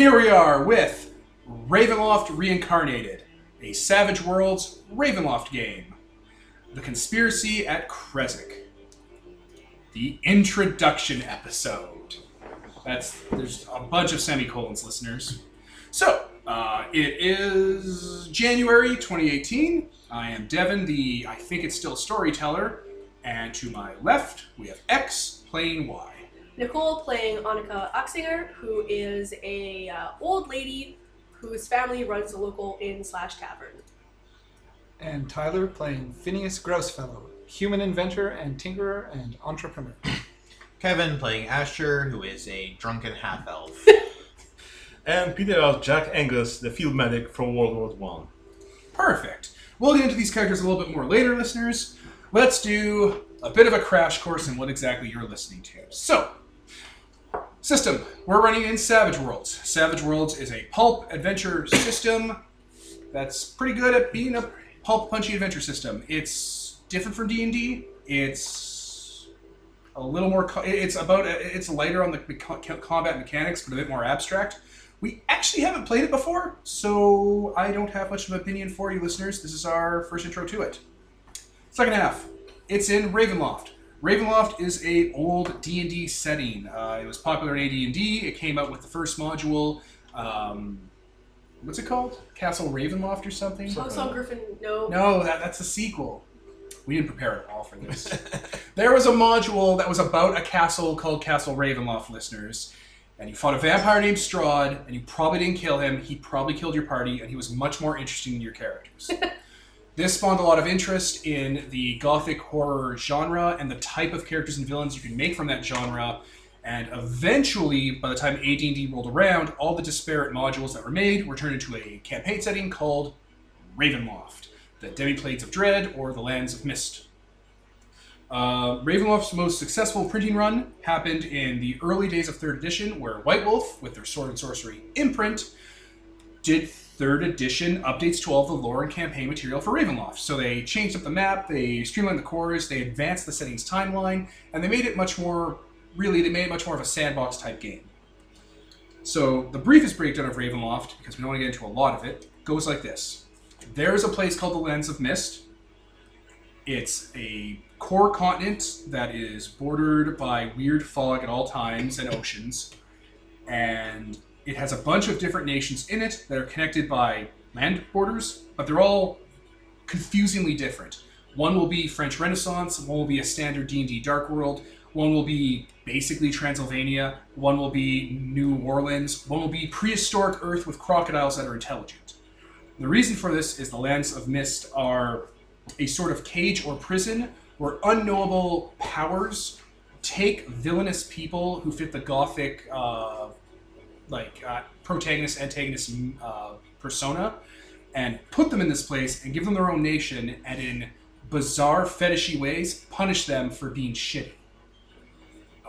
Here we are with Ravenloft Reincarnated, a Savage Worlds Ravenloft game. The Conspiracy at Kresik. The introduction episode. That's there's a bunch of semicolons, listeners. So, uh, it is January 2018. I am Devin, the I think it's still storyteller, and to my left we have X playing Y. Nicole playing Annika Oxinger, who is a uh, old lady whose family runs a local inn slash tavern. And Tyler playing Phineas Grousefellow, human inventor and tinkerer and entrepreneur. Kevin playing Asher, who is a drunken half elf. And Peter as Jack Angus, the field medic from World War One. Perfect. We'll get into these characters a little bit more later, listeners. Let's do a bit of a crash course in what exactly you're listening to. So, system. We're running in Savage Worlds. Savage Worlds is a pulp adventure system that's pretty good at being a pulp punchy adventure system. It's different from D&D. It's a little more it's about it's lighter on the combat mechanics but a bit more abstract. We actually haven't played it before, so I don't have much of an opinion for you listeners. This is our first intro to it. Second half, it's in Ravenloft. Ravenloft is a old D and D setting. Uh, it was popular in AD and D. It came out with the first module. Um, what's it called? Castle Ravenloft or something? House on Gryphon, no. No, that, that's a sequel. We didn't prepare at all for this. there was a module that was about a castle called Castle Ravenloft, listeners. And you fought a vampire named Strahd, and you probably didn't kill him. He probably killed your party, and he was much more interesting than your characters. this spawned a lot of interest in the gothic horror genre and the type of characters and villains you can make from that genre. And eventually, by the time AD&D rolled around, all the disparate modules that were made were turned into a campaign setting called Ravenloft, the Demi-Plane of Dread, or the Lands of Mist. Uh, Ravenloft's most successful printing run happened in the early days of third edition, where White Wolf, with their Sword and Sorcery imprint, did third edition updates to all the lore and campaign material for Ravenloft. So they changed up the map, they streamlined the cores, they advanced the settings timeline, and they made it much more, really, they made it much more of a sandbox type game. So the briefest breakdown of Ravenloft, because we don't want to get into a lot of it, goes like this. There is a place called the Lands of Mist. It's a core continent that is bordered by weird fog at all times and oceans. And it has a bunch of different nations in it that are connected by land borders, but they're all confusingly different. One will be French Renaissance, one will be a standard D&D Dark World, one will be basically Transylvania, one will be New Orleans, one will be prehistoric Earth with crocodiles that are intelligent. The reason for this is the Lands of Mist are a sort of cage or prison where unknowable powers take villainous people who fit the gothic uh, like uh, protagonist antagonist uh, persona and put them in this place and give them their own nation and in bizarre fetishy ways punish them for being shitty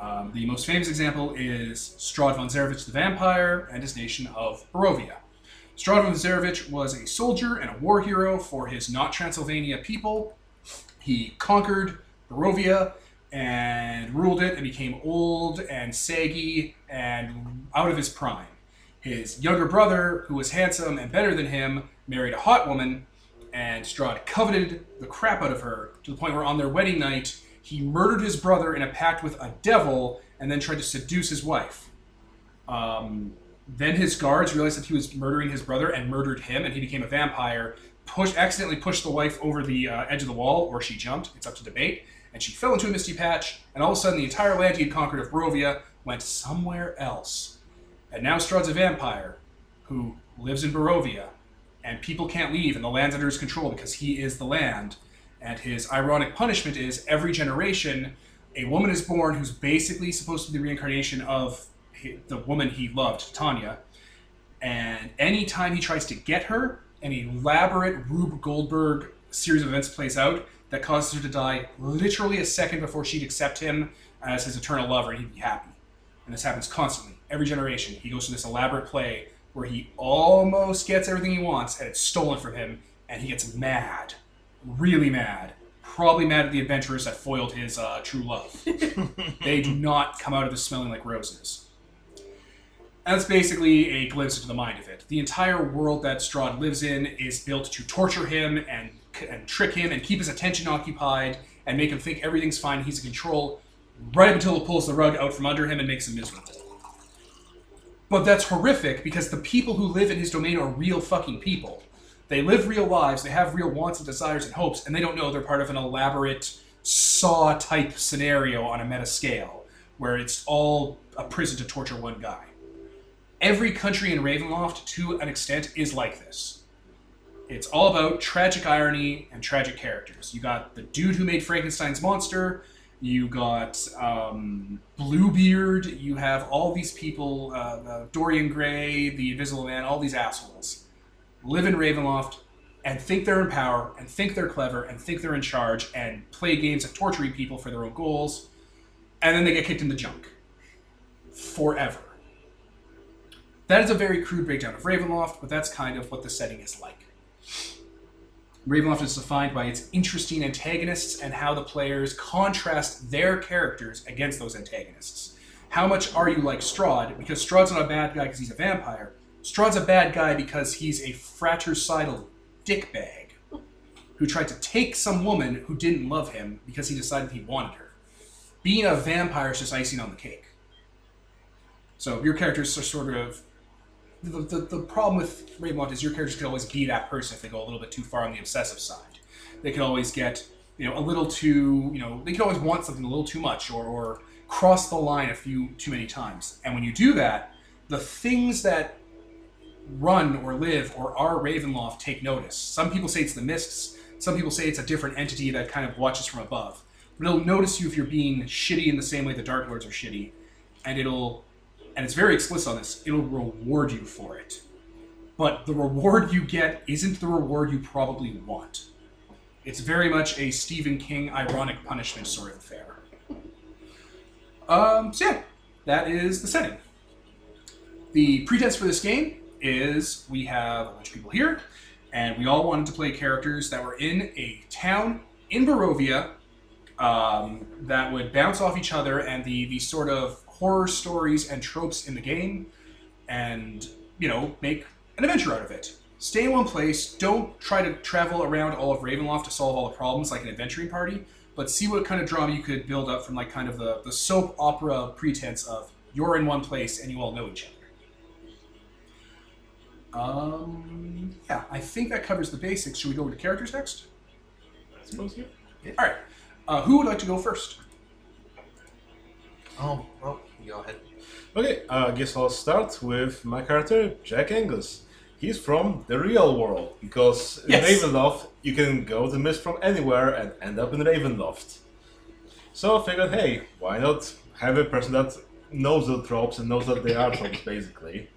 um, the most famous example is Strahd von Zarovich the vampire and his nation of Barovia. Strahd von Zarovich was a soldier and a war hero for his not Transylvania people. He conquered Barovia and ruled it and became old and saggy and out of his prime. His younger brother, who was handsome and better than him, married a hot woman, and Strahd coveted the crap out of her to the point where on their wedding night, he murdered his brother in a pact with a devil and then tried to seduce his wife. Um, then his guards realized that he was murdering his brother and murdered him, and he became a vampire. Pushed, accidentally pushed the wife over the uh, edge of the wall, or she jumped. It's up to debate. And she fell into a misty patch, and all of a sudden, the entire land he had conquered of Barovia went somewhere else. And now Strahd's a vampire who lives in Barovia, and people can't leave, and the land's under his control because he is the land. And his ironic punishment is every generation, a woman is born who's basically supposed to be the reincarnation of the woman he loved, Tanya. And anytime he tries to get her, an elaborate Rube Goldberg series of events plays out that causes her to die literally a second before she'd accept him as his eternal lover and he'd be happy. And this happens constantly, every generation. He goes through this elaborate play where he almost gets everything he wants and it's stolen from him and he gets mad. Really mad. Probably mad at the adventurers that foiled his uh, true love. they do not come out of this smelling like roses. And that's basically a glimpse into the mind of it. The entire world that Strahd lives in is built to torture him and and trick him and keep his attention occupied and make him think everything's fine, he's in control, right up until it pulls the rug out from under him and makes him miserable. But that's horrific because the people who live in his domain are real fucking people. They live real lives, they have real wants and desires and hopes, and they don't know they're part of an elaborate saw type scenario on a meta scale where it's all a prison to torture one guy. Every country in Ravenloft, to an extent, is like this. It's all about tragic irony and tragic characters. You got the dude who made Frankenstein's monster. You got um, Bluebeard. You have all these people, uh, uh, Dorian Gray, the Invisible Man, all these assholes live in Ravenloft and think they're in power and think they're clever and think they're in charge and play games of torturing people for their own goals, and then they get kicked in the junk forever. That is a very crude breakdown of Ravenloft, but that's kind of what the setting is like. Ravenloft is defined by its interesting antagonists and how the players contrast their characters against those antagonists. How much are you like Strahd? Because Strahd's not a bad guy because he's a vampire. Strahd's a bad guy because he's a fratricidal dickbag who tried to take some woman who didn't love him because he decided he wanted her. Being a vampire is just icing on the cake. So your characters are sort of the, the, the problem with Ravenloft is your characters can always be that person if they go a little bit too far on the obsessive side. They can always get you know a little too you know they can always want something a little too much or, or cross the line a few too many times. And when you do that, the things that run or live or are Ravenloft take notice. Some people say it's the mists. Some people say it's a different entity that kind of watches from above. But it'll notice you if you're being shitty in the same way the Dark Lords are shitty, and it'll and it's very explicit on this, it'll reward you for it. But the reward you get isn't the reward you probably want. It's very much a Stephen King ironic punishment sort of affair. Um, so yeah, that is the setting. The pretense for this game is we have a bunch of people here, and we all wanted to play characters that were in a town in Barovia um, that would bounce off each other and the, the sort of horror stories and tropes in the game and, you know, make an adventure out of it. Stay in one place. Don't try to travel around all of Ravenloft to solve all the problems like an adventuring party, but see what kind of drama you could build up from like kind of the, the soap opera pretense of you're in one place and you all know each other. Um, yeah, I think that covers the basics. Should we go to characters next? I suppose you. All right. Uh, who would like to go first? Oh, well, you go ahead. Okay, uh, I guess I'll start with my character, Jack Angus. He's from the real world, because in Ravenloft, you can go to mist from anywhere and end up in Ravenloft. So I figured, hey, why not have a person that knows the tropes and knows that they are tropes, basically.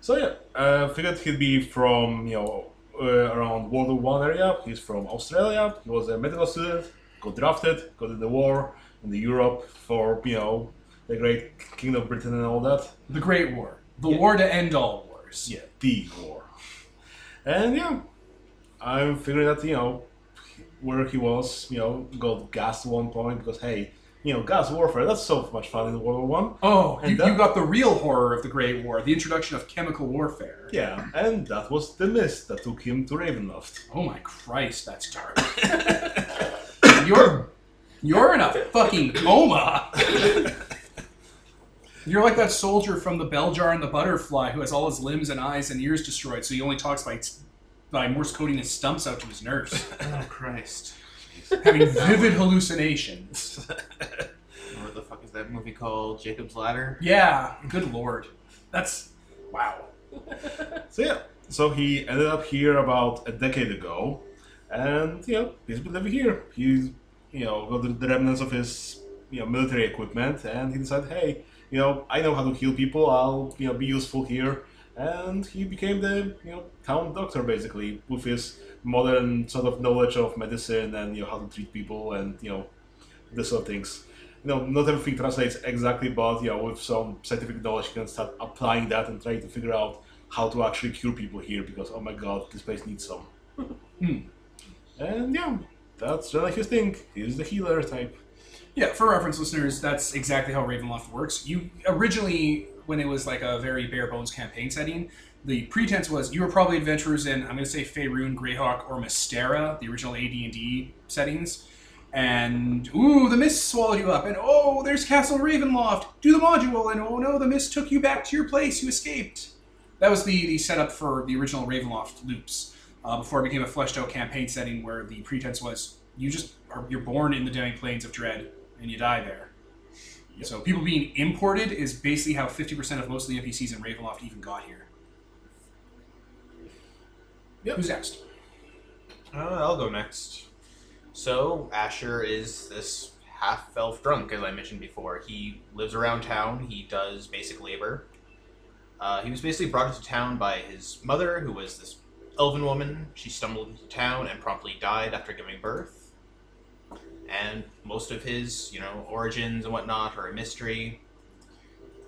So yeah, I figured he'd be from, you know, uh, around World War One area. He's from Australia. He was a medical student, got drafted, got in the war in the Europe for, you know, the great Kingdom of Britain and all that. The Great War. The Yeah. war to end all wars. Yeah, the war. And yeah, I'm figuring that, you know, where he was, you know, got gassed at one point because, hey, you know, gas warfare, that's so much fun in World War One. Oh, And you, that- you got the real horror of the Great War, the introduction of chemical warfare. Yeah, and that was the mist that took him to Ravenloft. Oh my Christ, that's dark. you're you're in a fucking coma. You're like that soldier from the bell jar and the butterfly who has all his limbs and eyes and ears destroyed, so he only talks by by Morse coding his stumps out to his nurse, Oh, Christ. having vivid hallucinations. What the fuck is that movie called? Jacob's Ladder? Yeah, good lord, that's wow. So yeah, so he ended up here about a decade ago, and you know he's been living here. He's you know got the, the remnants of his you know military equipment, and he decided, hey, you know I know how to heal people. I'll you know be useful here, and he became the you know town doctor basically with his modern sort of knowledge of medicine and you know how to treat people and you know this sort of things. You know, not everything translates exactly, but you know, with some scientific knowledge, you can start applying that and trying to figure out how to actually cure people here. Because oh my god, this place needs some. Hmm. And yeah, that's really his thing. He's the healer type. Yeah, for reference listeners, that's exactly how Ravenloft works. You originally when it was like a very bare bones campaign setting, the pretense was you were probably adventurers in I'm going to say Faerun, Greyhawk, or Mystara, the original AD and D settings. And ooh, the mist swallowed you up, and oh, there's Castle Ravenloft. Do the module, and oh no, the mist took you back to your place. You escaped. That was the, the setup for the original Ravenloft loops uh, before it became a fleshed out campaign setting where the pretense was you just are you're born in the Daring Plains of Dread and you die there. So people being imported is basically how 50% of most of the NPCs in Ravenloft even got here. Yep. Who's next? Uh, I'll go next. So, Asher is this half elf drunk, as I mentioned before. He lives around town, he does basic labor. Uh, he was basically brought into town by his mother, who was this elven woman. She stumbled into town and promptly died after giving birth. Most of his, you know, origins and whatnot are a mystery.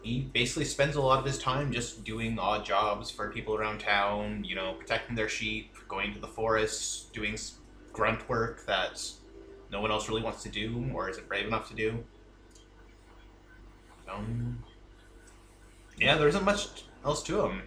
He basically spends a lot of his time just doing odd jobs for people around town, you know, protecting their sheep, going to the forests, doing grunt work that no one else really wants to do or isn't brave enough to do. Um, yeah, there isn't much else to him.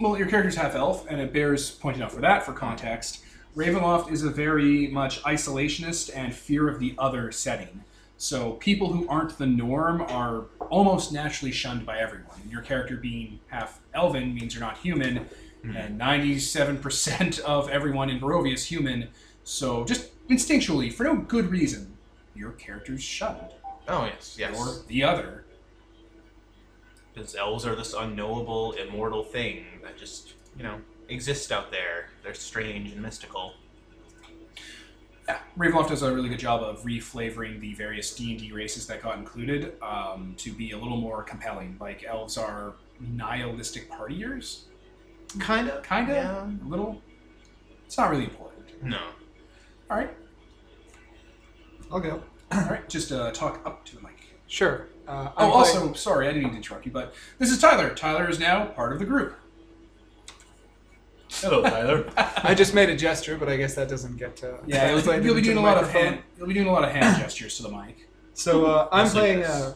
Well, your character's half elf, and it bears pointing out for that for context. Ravenloft is a very much isolationist and fear of the other setting. So people who aren't the norm are almost naturally shunned by everyone. Your character being half elven means you're not human, hmm. and 97% of everyone in Barovia is human. So just instinctually, for no good reason, your character's shunned. Oh yes, yes. Or the other. Because elves are this unknowable, immortal thing that just, you know, exist out there. They're strange and mystical. Yeah, Ravenloft does a really good job of reflavoring the various D and D races that got included um, to be a little more compelling. Like elves are nihilistic partiers, Kind of. kind of, Yeah. a little. It's not really important. No. All right, I'll go. all right. Just uh, talk up to the mic. Sure. Uh, Oh, I'm also, sorry, I didn't mean to interrupt you, but this is Tyler. Tyler is now part of the group. Hello, Tyler. I just made a gesture, but I guess that doesn't get. Uh, Yeah, you'll, translated you'll be doing a lot of hand. You'll be doing a lot of hand gestures to the mic. So uh, I'm playing uh,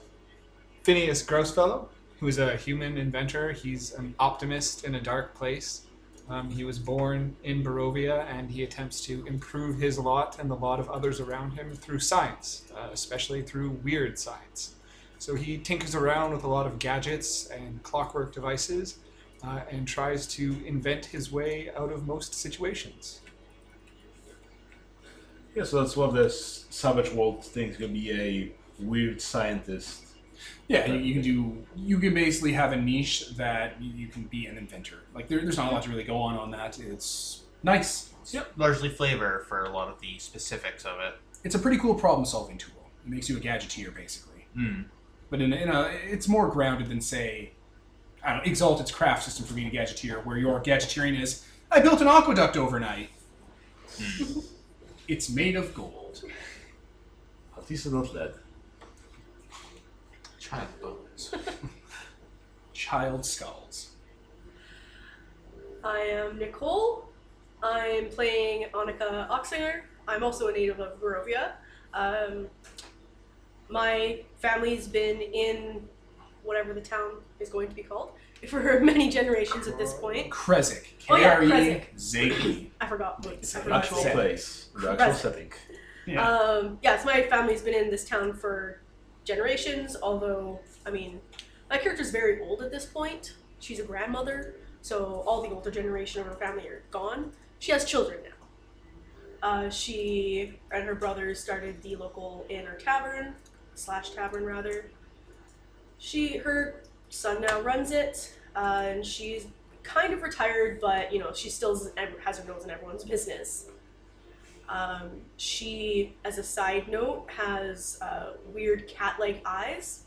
Phineas Grossfellow, who's a human inventor. He's an optimist in a dark place. Um, he was born in Barovia, and he attempts to improve his lot and the lot of others around him through science, uh, especially through weird science. So he tinkers around with a lot of gadgets and clockwork devices, uh, and tries to invent his way out of most situations. yeah, so that's one of the s- Savage World things. Gonna be a weird scientist. Yeah, you, you can do. You can basically have a niche that you, you can be an inventor. Like there, there's not a lot to really go on on that. It's nice. Yep. Largely flavor for a lot of the specifics of it. It's a pretty cool problem-solving tool. It makes you a gadgeteer, basically. Hmm. But in a, in a, it's more grounded than say, I don't know, Exalted's craft system for being a gadgeteer, where your gadgeteering is, I built an aqueduct overnight. it's made of gold. At least it's not lead. Child bones. Child skulls. I am Nicole. I'm playing Annika Oxinger. I'm also a native of Barovia. Um, my family's been in whatever the town is going to be called for many generations at this point. Krezik. Oh, yeah, K-R-E-Z-E. I forgot what It's I an forgot Actual to place, the actual Right. setting. Yeah. Um, yeah, so my family's been in this town for generations, although, I mean, my character's very old at this point. She's a grandmother, so all the older generation of her family are gone. She has children now. Uh, she and her brothers started the local inn or tavern, slash tavern rather. She, her son now runs it, uh, and she's kind of retired, but you know she still has her nose in everyone's business. Um, she, as a side note, has uh, weird cat-like eyes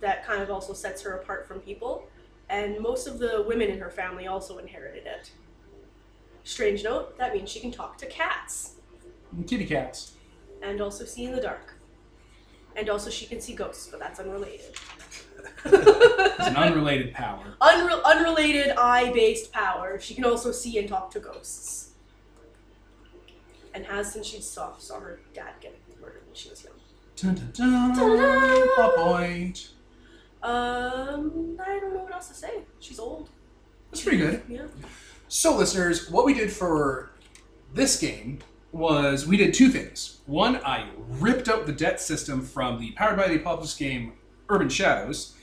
that kind of also sets her apart from people. And most of the women in her family also inherited it. Strange note, that means she can talk to cats And kitty cats. and also see in the dark. And also she can see ghosts, but that's unrelated. It's an unrelated power. Unre- unrelated eye-based power. She can also see and talk to ghosts. And has since she saw saw her dad get murdered when she was young. Dun, dun, dun. Point. Um, I don't know what else to say. She's old. That's pretty good. Yeah. So, listeners, what we did for this game was we did two things. One, I ripped out the debt system from the Powered by the Apocalypse game Urban Shadows,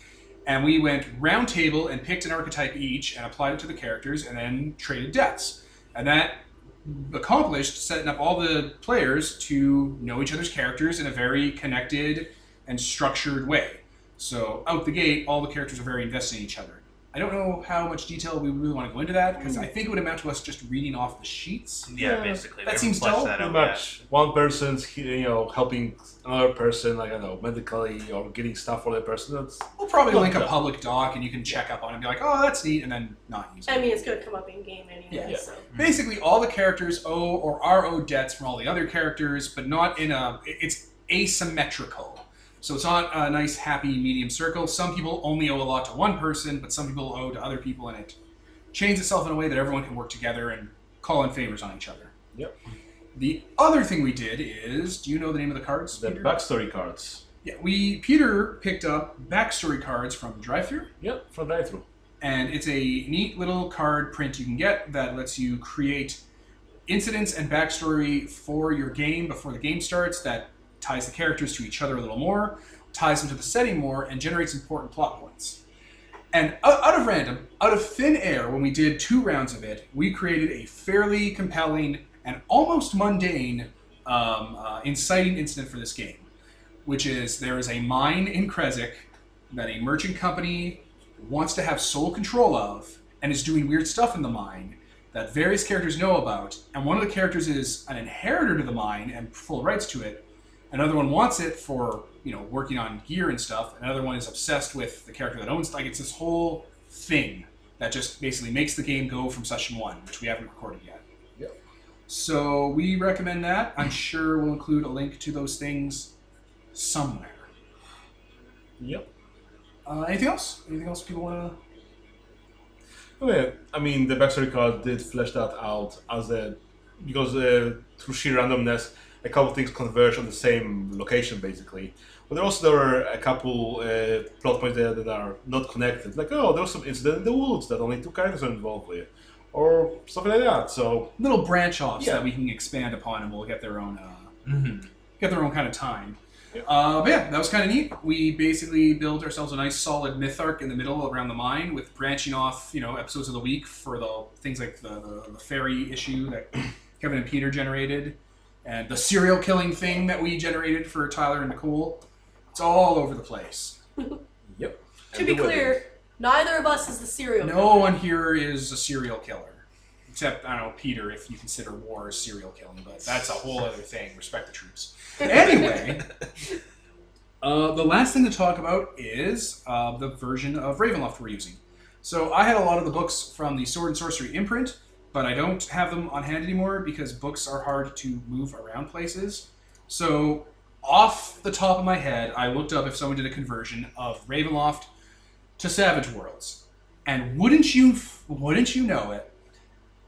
and we went round table and picked an archetype each and applied it to the characters and then traded debts. And that accomplished setting up all the players to know each other's characters in a very connected and structured way. So, out the gate, all the characters are very invested in each other. I don't know how much detail we really want to go into that because I hmm. think it would amount to us just reading off the sheets. Yeah, Yeah. basically. That seems haven't dull. that Pretty out yet. much one person's you know helping another person, like I don't know, medically or getting stuff for that person. That's We'll probably link a public doc and you can check up on it and be like, oh, that's neat, and then not use it. I mean, it's gonna come up in game anyway. Yeah. Yeah. So. Mm-hmm. Basically, all the characters owe or are owed debts from all the other characters, but not in a. It's asymmetrical. So it's not a nice, happy medium circle. Some people only owe a lot to one person, but some people owe to other people, and it chains itself in a way that everyone can work together and call in favors on each other. Yep. The other thing we did is, do you know the name of the cards? the Peter? backstory cards. Yeah, we Peter picked up backstory cards from Drive-Thru. Yep, from drive through. and it's a neat little card print you can get that lets you create incidents and backstory for your game before the game starts that ties the characters to each other a little more ties them to the setting more and generates important plot points and out, of random out of thin air when we did two rounds of it we created a fairly compelling and almost mundane um, uh, inciting incident for this game which is there is a mine in Kresik that a merchant company wants to have sole control of and is doing weird stuff in the mine that various characters know about. And one of the characters is an inheritor to the mine and full rights to it. Another one wants it for, you know, working on gear and stuff. Another one is obsessed with the character that owns like it's this whole thing that just basically makes the game go from session one, which we haven't recorded yet. Yep. So we recommend that. I'm sure we'll include a link to those things somewhere. Yep. Uh, anything else? Anything else people want to? Okay, I mean the backstory card did flesh that out as a because uh, through sheer randomness, a couple things converge on the same location basically. But there also there are a couple uh, plot points there that are not connected. Like oh, there was some incident in the woods that only two characters are involved with, or something like that. So little branch offs Yeah. that we can expand upon and we'll get their own uh, Mhm. get their own kind of time. Yeah. Uh, but yeah, that was kind of neat. We basically built ourselves a nice solid myth arc in the middle around the mine with branching off, you know, episodes of the week for the things like the, the, the ferry issue that Kevin and Peter generated, and the serial killing thing that we generated for Tyler and Nicole. It's all over the place. yep. To And be the wedding. clear, neither of us is the serial. No killer. one here is a serial killer. Except, I don't know, Peter, if you consider war as serial killing, but that's a whole other thing. Respect the troops. Anyway, uh, the last thing to talk about is uh, the version of Ravenloft we're using. So I had a lot of the books from the Sword and Sorcery imprint, but I don't have them on hand anymore because books are hard to move around places. So off the top of my head, I looked up if someone did a conversion of Ravenloft to Savage Worlds, and wouldn't you wouldn't you know it?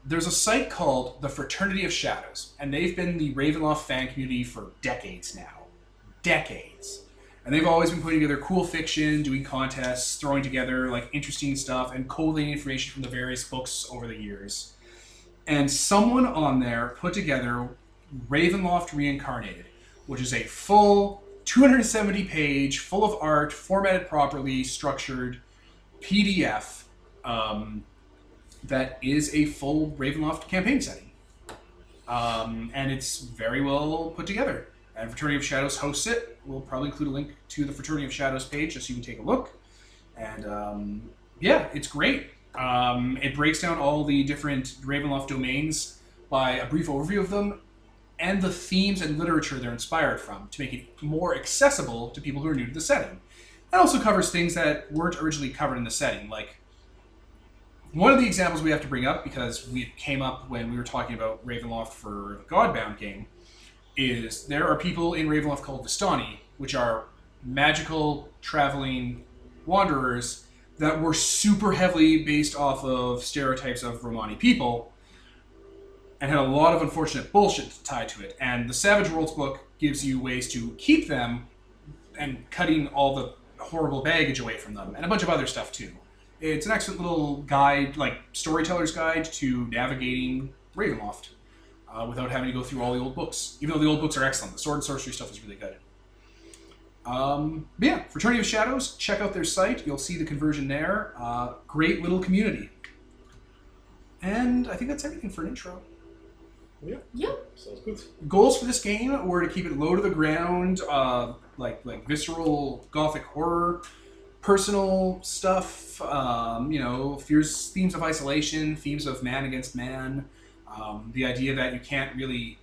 There's a site called the Fraternity of Shadows, and they've been the Ravenloft fan community for decades now, decades. And they've always been putting together cool fiction, doing contests, throwing together like interesting stuff, and collating information from the various books over the years. And someone on there put together Ravenloft Reincarnated, which is a full 270 page, full of art, formatted properly, structured PDF um, that is a full Ravenloft campaign setting. Um, and it's very well put together. And Fraternity of Shadows hosts it. We'll probably include a link to the Fraternity of Shadows page just so you can take a look. And um, yeah, it's great. Um, it breaks down all the different Ravenloft domains by a brief overview of them and the themes and literature they're inspired from to make it more accessible to people who are new to the setting. It also covers things that weren't originally covered in the setting, like one of the examples we have to bring up because we came up when we were talking about Ravenloft for the Godbound game is there are people in Ravenloft called Vistani, which are magical traveling wanderers that were super heavily based off of stereotypes of Romani people and had a lot of unfortunate bullshit tied to it. And the Savage Worlds book gives you ways to keep them and cutting all the horrible baggage away from them, and a bunch of other stuff too. It's an excellent little guide, like storyteller's guide to navigating Ravenloft uh, without having to go through all the old books. Even though the old books are excellent, the sword and sorcery stuff is really good. Um, yeah, Fraternity of Shadows, check out their site. You'll see the conversion there. Uh, great little community. And I think that's everything for an intro. Yep. Sounds good. Goals for this game were to keep it low to the ground, uh, like like visceral gothic horror, personal stuff. Um, you know, fears, themes of isolation, themes of man against man. Um, the idea that you can't really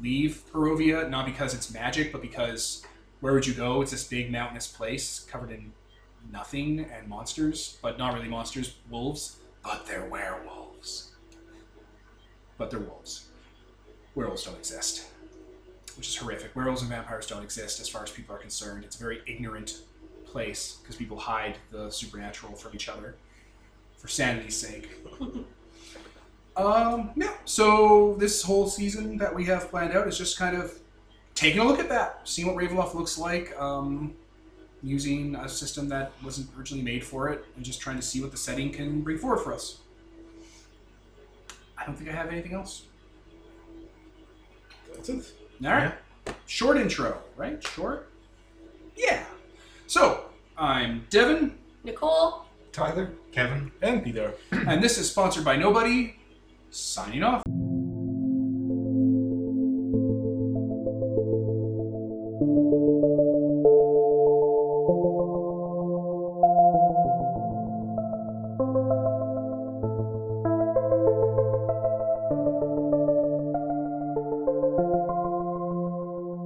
leave Barovia, not because it's magic, but because where would you go? It's this big mountainous place covered in nothing and monsters, but not really monsters, wolves. But they're werewolves. But they're wolves werewolves don't exist, which is horrific. Werewolves and vampires don't exist as far as people are concerned. It's a very ignorant place because people hide the supernatural from each other for sanity's sake. um, yeah, so this whole season that we have planned out is just kind of taking a look at that, seeing what Ravenloft looks like, um, using a system that wasn't originally made for it, and just trying to see what the setting can bring forward for us. I don't think I have anything else. That's it. All right. Short intro, right? Short? Yeah. So, I'm Devin, Nicole. Tyler? Kevin? And Peter. and this is sponsored by Nobody. Signing off.